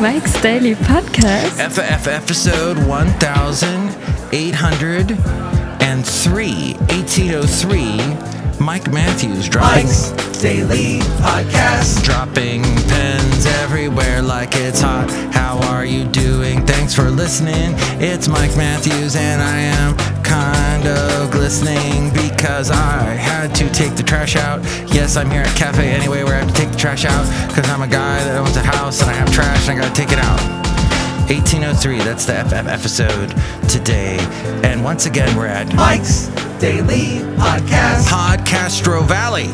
Mike's Daily Podcast. FF episode 1803, 1803. Mike Matthews dropping Mike's Daily Podcast. dropping pens everywhere like it's hot. How are you doing? Thanks for listening. It's Mike Matthews, and I am kind of glistening because I had to take the trash out. Yes, I'm here at Cafe Anyway where I have to take the trash out because I'm a guy that owns a house and I have trash and I gotta take it out. 1803, that's the FF episode today. And once again, we're at Mike's Daily Podcast. Podcastro Valley.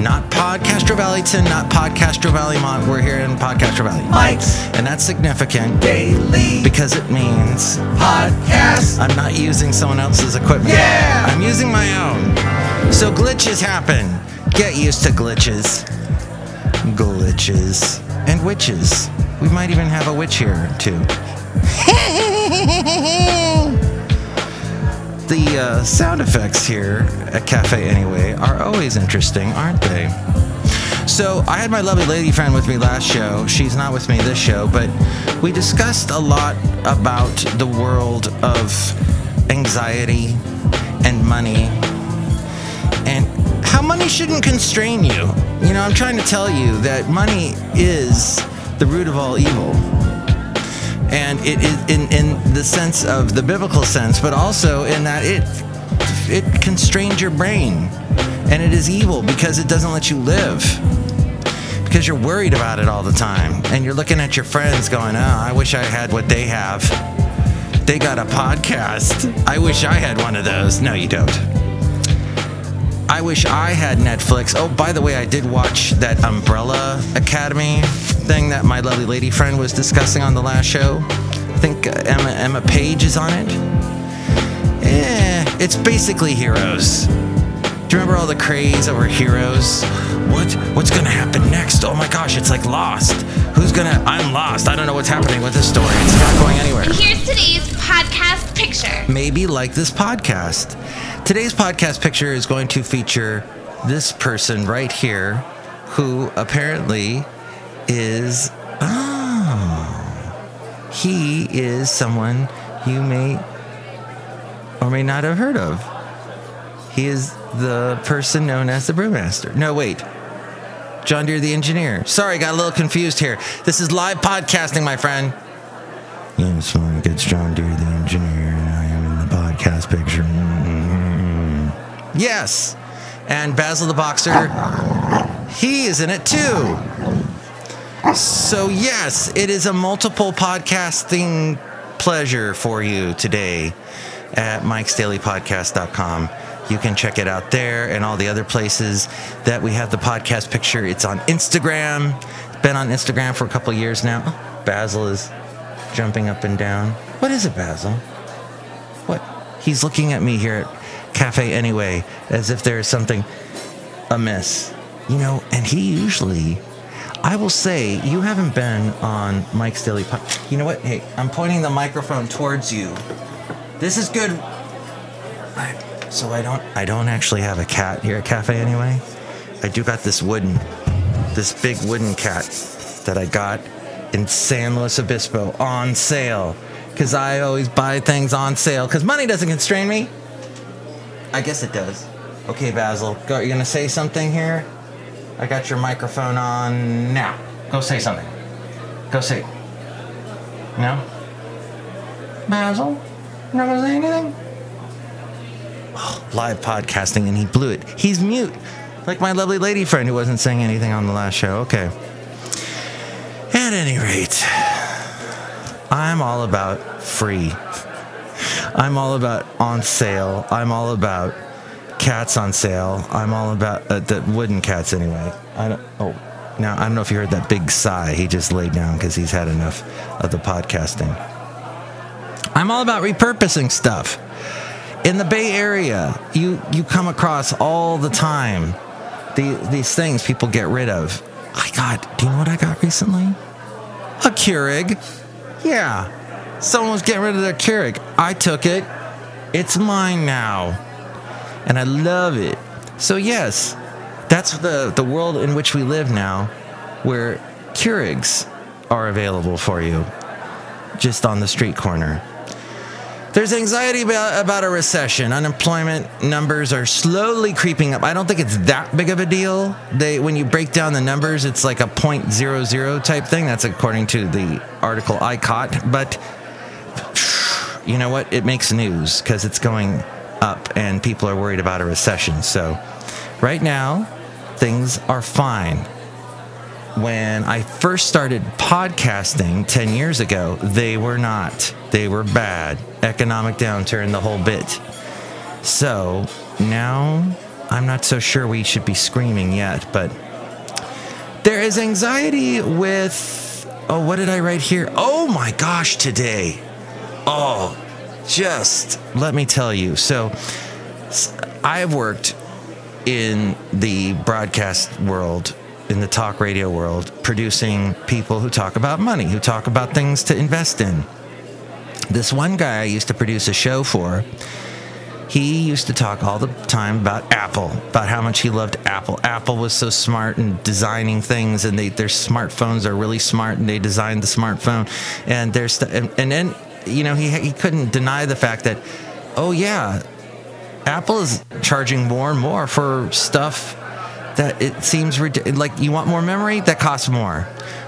Not Podcastro Valleyton, not Podcastro Valleymont. We're here in Podcastro Valley. Mike's And that's significant Daily because it means Podcast. I'm not using someone else's equipment. Yeah! I'm using my own. So glitches happen. Get used to glitches. Glitches. And witches. We might even have a witch here, too. the uh, sound effects here at Cafe Anyway are always interesting, aren't they? So, I had my lovely lady friend with me last show. She's not with me this show, but we discussed a lot about the world of anxiety and money and how money shouldn't constrain you. You know, I'm trying to tell you that money is the root of all evil and it is in, in the sense of the biblical sense, but also in that it it constrains your brain, and it is evil because it doesn't let you live. Because you're worried about it all the time, and you're looking at your friends going, "Oh, I wish I had what they have. They got a podcast. I wish I had one of those." No, you don't. I wish I had Netflix. Oh, by the way, I did watch that Umbrella Academy thing that my lovely lady friend was discussing on the last show. I think uh, Emma Emma Page is on it. Eh, it's basically Heroes. Do you remember all the craze over Heroes? What what's gonna happen next? Oh my gosh, it's like Lost. Who's gonna? I'm lost. I don't know what's happening with this story. It's not going anywhere Here's today's podcast picture. maybe like this podcast. Today's podcast picture is going to feature this person right here who apparently is oh he is someone you may or may not have heard of. He is the person known as the brewmaster. No, wait. John Deere the engineer. Sorry, got a little confused here. This is live podcasting, my friend. Yes, Mike, it's John Deere, the engineer, and I am in the podcast picture. Mm-hmm. Yes, and Basil the boxer, he is in it too. So, yes, it is a multiple podcasting pleasure for you today at mikesdailypodcast.com. You can check it out there and all the other places that we have the podcast picture. It's on Instagram. Been on Instagram for a couple years now. Oh, Basil is jumping up and down. What is it, Basil? What? He's looking at me here at Cafe Anyway as if there is something amiss. You know, and he usually, I will say, you haven't been on Mike's Daily Pod. You know what? Hey, I'm pointing the microphone towards you. This is good. I- So I don't, I don't actually have a cat here at Cafe Anyway. I do got this wooden, this big wooden cat that I got in San Luis Obispo on sale. Cause I always buy things on sale. Cause money doesn't constrain me. I guess it does. Okay, Basil, go. You gonna say something here? I got your microphone on now. Go say something. Go say. No. Basil, you're not gonna say anything. Oh, live podcasting, and he blew it. He's mute, like my lovely lady friend who wasn't saying anything on the last show. Okay. At any rate, I'm all about free. I'm all about on sale. I'm all about cats on sale. I'm all about uh, the wooden cats anyway. I don't. Oh, now I don't know if you heard that big sigh. He just laid down because he's had enough of the podcasting. I'm all about repurposing stuff. In the Bay Area, you you come across all the time the, these things people get rid of. I got. Do you know what I got recently? A Keurig. Yeah. Someone was getting rid of their Keurig. I took it. It's mine now. and I love it. So yes, that's the the world in which we live now, where Keurigs are available for you, just on the street corner. There's anxiety about, about a recession. Unemployment numbers are slowly creeping up. I don't think it's that big of a deal. They, when you break down the numbers, it's like a 0.00 type thing. That's according to the article I caught. But you know what? It makes news because it's going up and people are worried about a recession. So right now, things are fine. When I first started podcasting 10 years ago, they were not. They were bad. Economic downturn, the whole bit. So now I'm not so sure we should be screaming yet, but there is anxiety with. Oh, what did I write here? Oh my gosh, today. Oh, just let me tell you. So I've worked in the broadcast world, in the talk radio world, producing people who talk about money, who talk about things to invest in. This one guy I used to produce a show for, he used to talk all the time about Apple, about how much he loved Apple. Apple was so smart in designing things, and they, their smartphones are really smart, and they designed the smartphone. And there's st- and, and then you know he he couldn't deny the fact that, oh yeah, Apple is charging more and more for stuff that it seems. Like you want more memory, that costs more.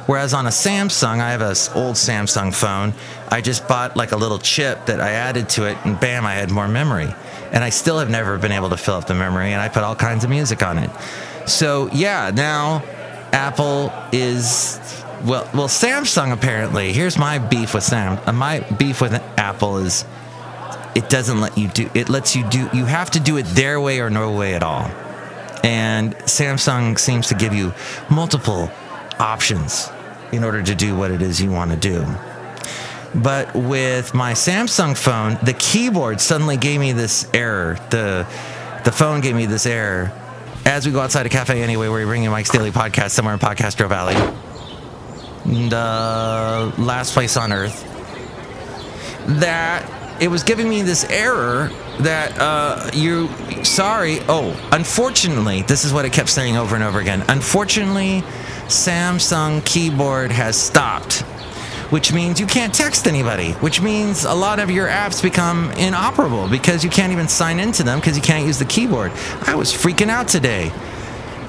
Whereas on a Samsung, I have an old Samsung phone. I just bought like a little chip that I added to it, and bam, I had more memory. And I still have never been able to fill up the memory, and I put all kinds of music on it. So yeah, now Apple is well, well, Samsung apparently. Here's my beef with Sam. Uh, my beef with Apple is it doesn't let you do. It lets you do. You have to do it their way or no way at all. And Samsung seems to give you multiple options in order to do what it is you want to do. But with my Samsung phone, the keyboard suddenly gave me this error. The the phone gave me this error. As we go outside a cafe anyway, where we bring you Mike's Daily Podcast somewhere in Podcastro Valley, the uh, last place on earth, that it was giving me this error that uh, you sorry oh unfortunately this is what it kept saying over and over again. Unfortunately samsung keyboard has stopped which means you can't text anybody which means a lot of your apps become inoperable because you can't even sign into them because you can't use the keyboard. I was freaking out today.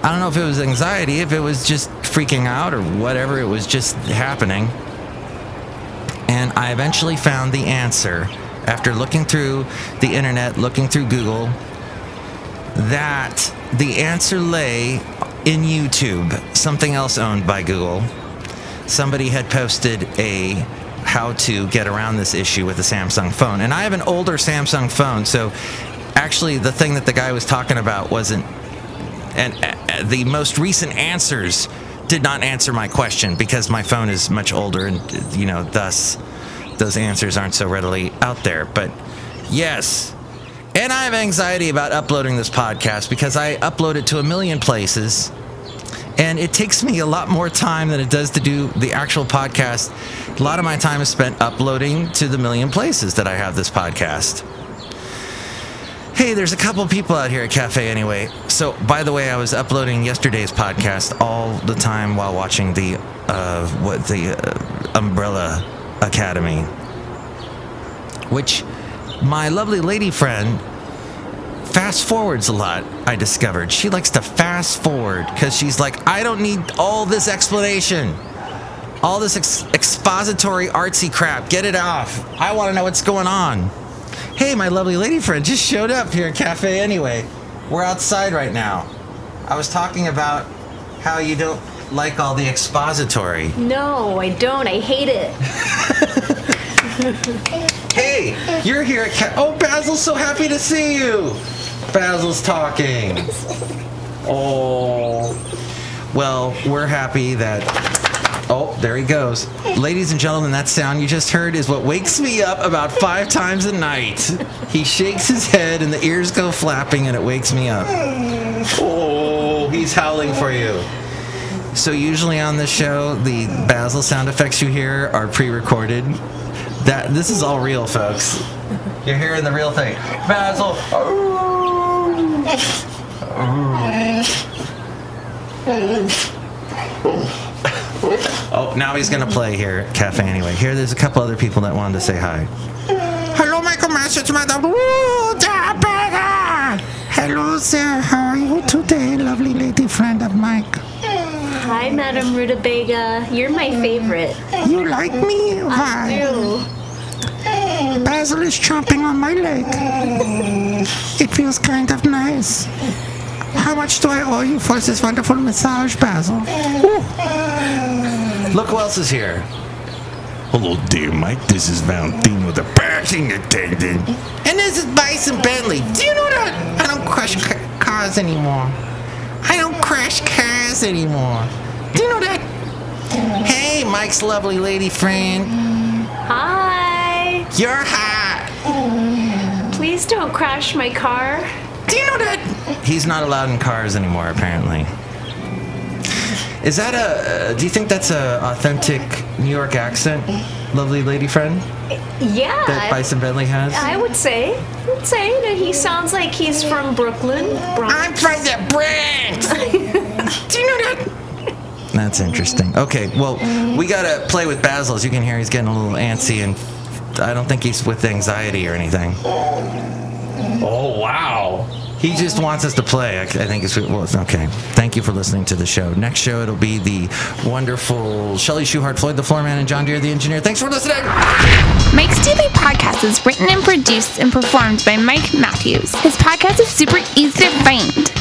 I don't know if it was anxiety if it was just freaking out or whatever it was just happening. And i eventually found the answer after looking through the internet, looking through Google, that the answer lay in YouTube, something else owned by Google. Somebody had posted a how to get around this issue with a Samsung phone. And I have an older Samsung phone, so actually the thing that the guy was talking about wasn't and uh, the most recent answers did not answer my question because my phone is much older and you know thus those answers aren't so readily out there. But yes. And I have anxiety about uploading this podcast because I upload it to a million places. And it takes me a lot more time than it does to do the actual podcast. A lot of my time is spent uploading to the million places that I have this podcast. Hey, there's a couple people out here at Cafe anyway. So, by the way, I was uploading yesterday's podcast all the time while watching the uh, what the uh, Umbrella Academy, which my lovely lady friend fast forwards a lot. I discovered she likes to fast forward because she's like, I don't need all this explanation, all this ex- expository artsy crap. Get it off. I want to know what's going on. Hey, my lovely lady friend just showed up here at Cafe anyway. We're outside right now. I was talking about how you don't like all the expository. No, I don't. I hate it. Hey, you're here at Ca- Oh, Basil's so happy to see you. Basil's talking. Oh. Well, we're happy that. Oh, there he goes. Ladies and gentlemen, that sound you just heard is what wakes me up about five times a night. He shakes his head and the ears go flapping and it wakes me up. Oh, he's howling for you. So usually on this show, the Basil sound effects you hear are pre-recorded. That this is all real, folks. You're hearing the real thing. Basil. Oh, now he's gonna play here at Cafe Anyway. Here, there's a couple other people that wanted to say hi. Hello, Michael Masters, Madam. Hello, sir. How are you today, lovely lady friend of Mike? Hi, Madam Rutabaga. You're my favorite. You like me? Why? Ew. Basil is chomping on my leg. It feels kind of nice. How much do I owe you for this wonderful massage, Basil? Look who else is here. Hello, dear Mike. This is Valentino, the parking attendant. And this is Bison Bentley. Do you know that I don't crash ca- cars anymore? I don't crash cars anymore. Do you know that? Hey, Mike's lovely lady friend. Hi. You're hot. Please don't crash my car. Do you know that? He's not allowed in cars anymore, apparently. Is that a? Uh, do you think that's a authentic New York accent, lovely lady friend Yeah. that Bison Bentley has? I would say. I would say that he sounds like he's from Brooklyn. Bronx. I'm from the Bronx. do you know that? That's interesting. Okay, well, we gotta play with Basil. As you can hear, he's getting a little antsy, and I don't think he's with anxiety or anything. Oh, wow. He just wants us to play. I, I think it's well, okay. Thank you for listening to the show. Next show it'll be the wonderful Shelley Shuhart, Floyd the Floorman, and John Deere the engineer. Thanks for listening. Mike's Daily Podcast is written and produced and performed by Mike Matthews. His podcast is super easy to find.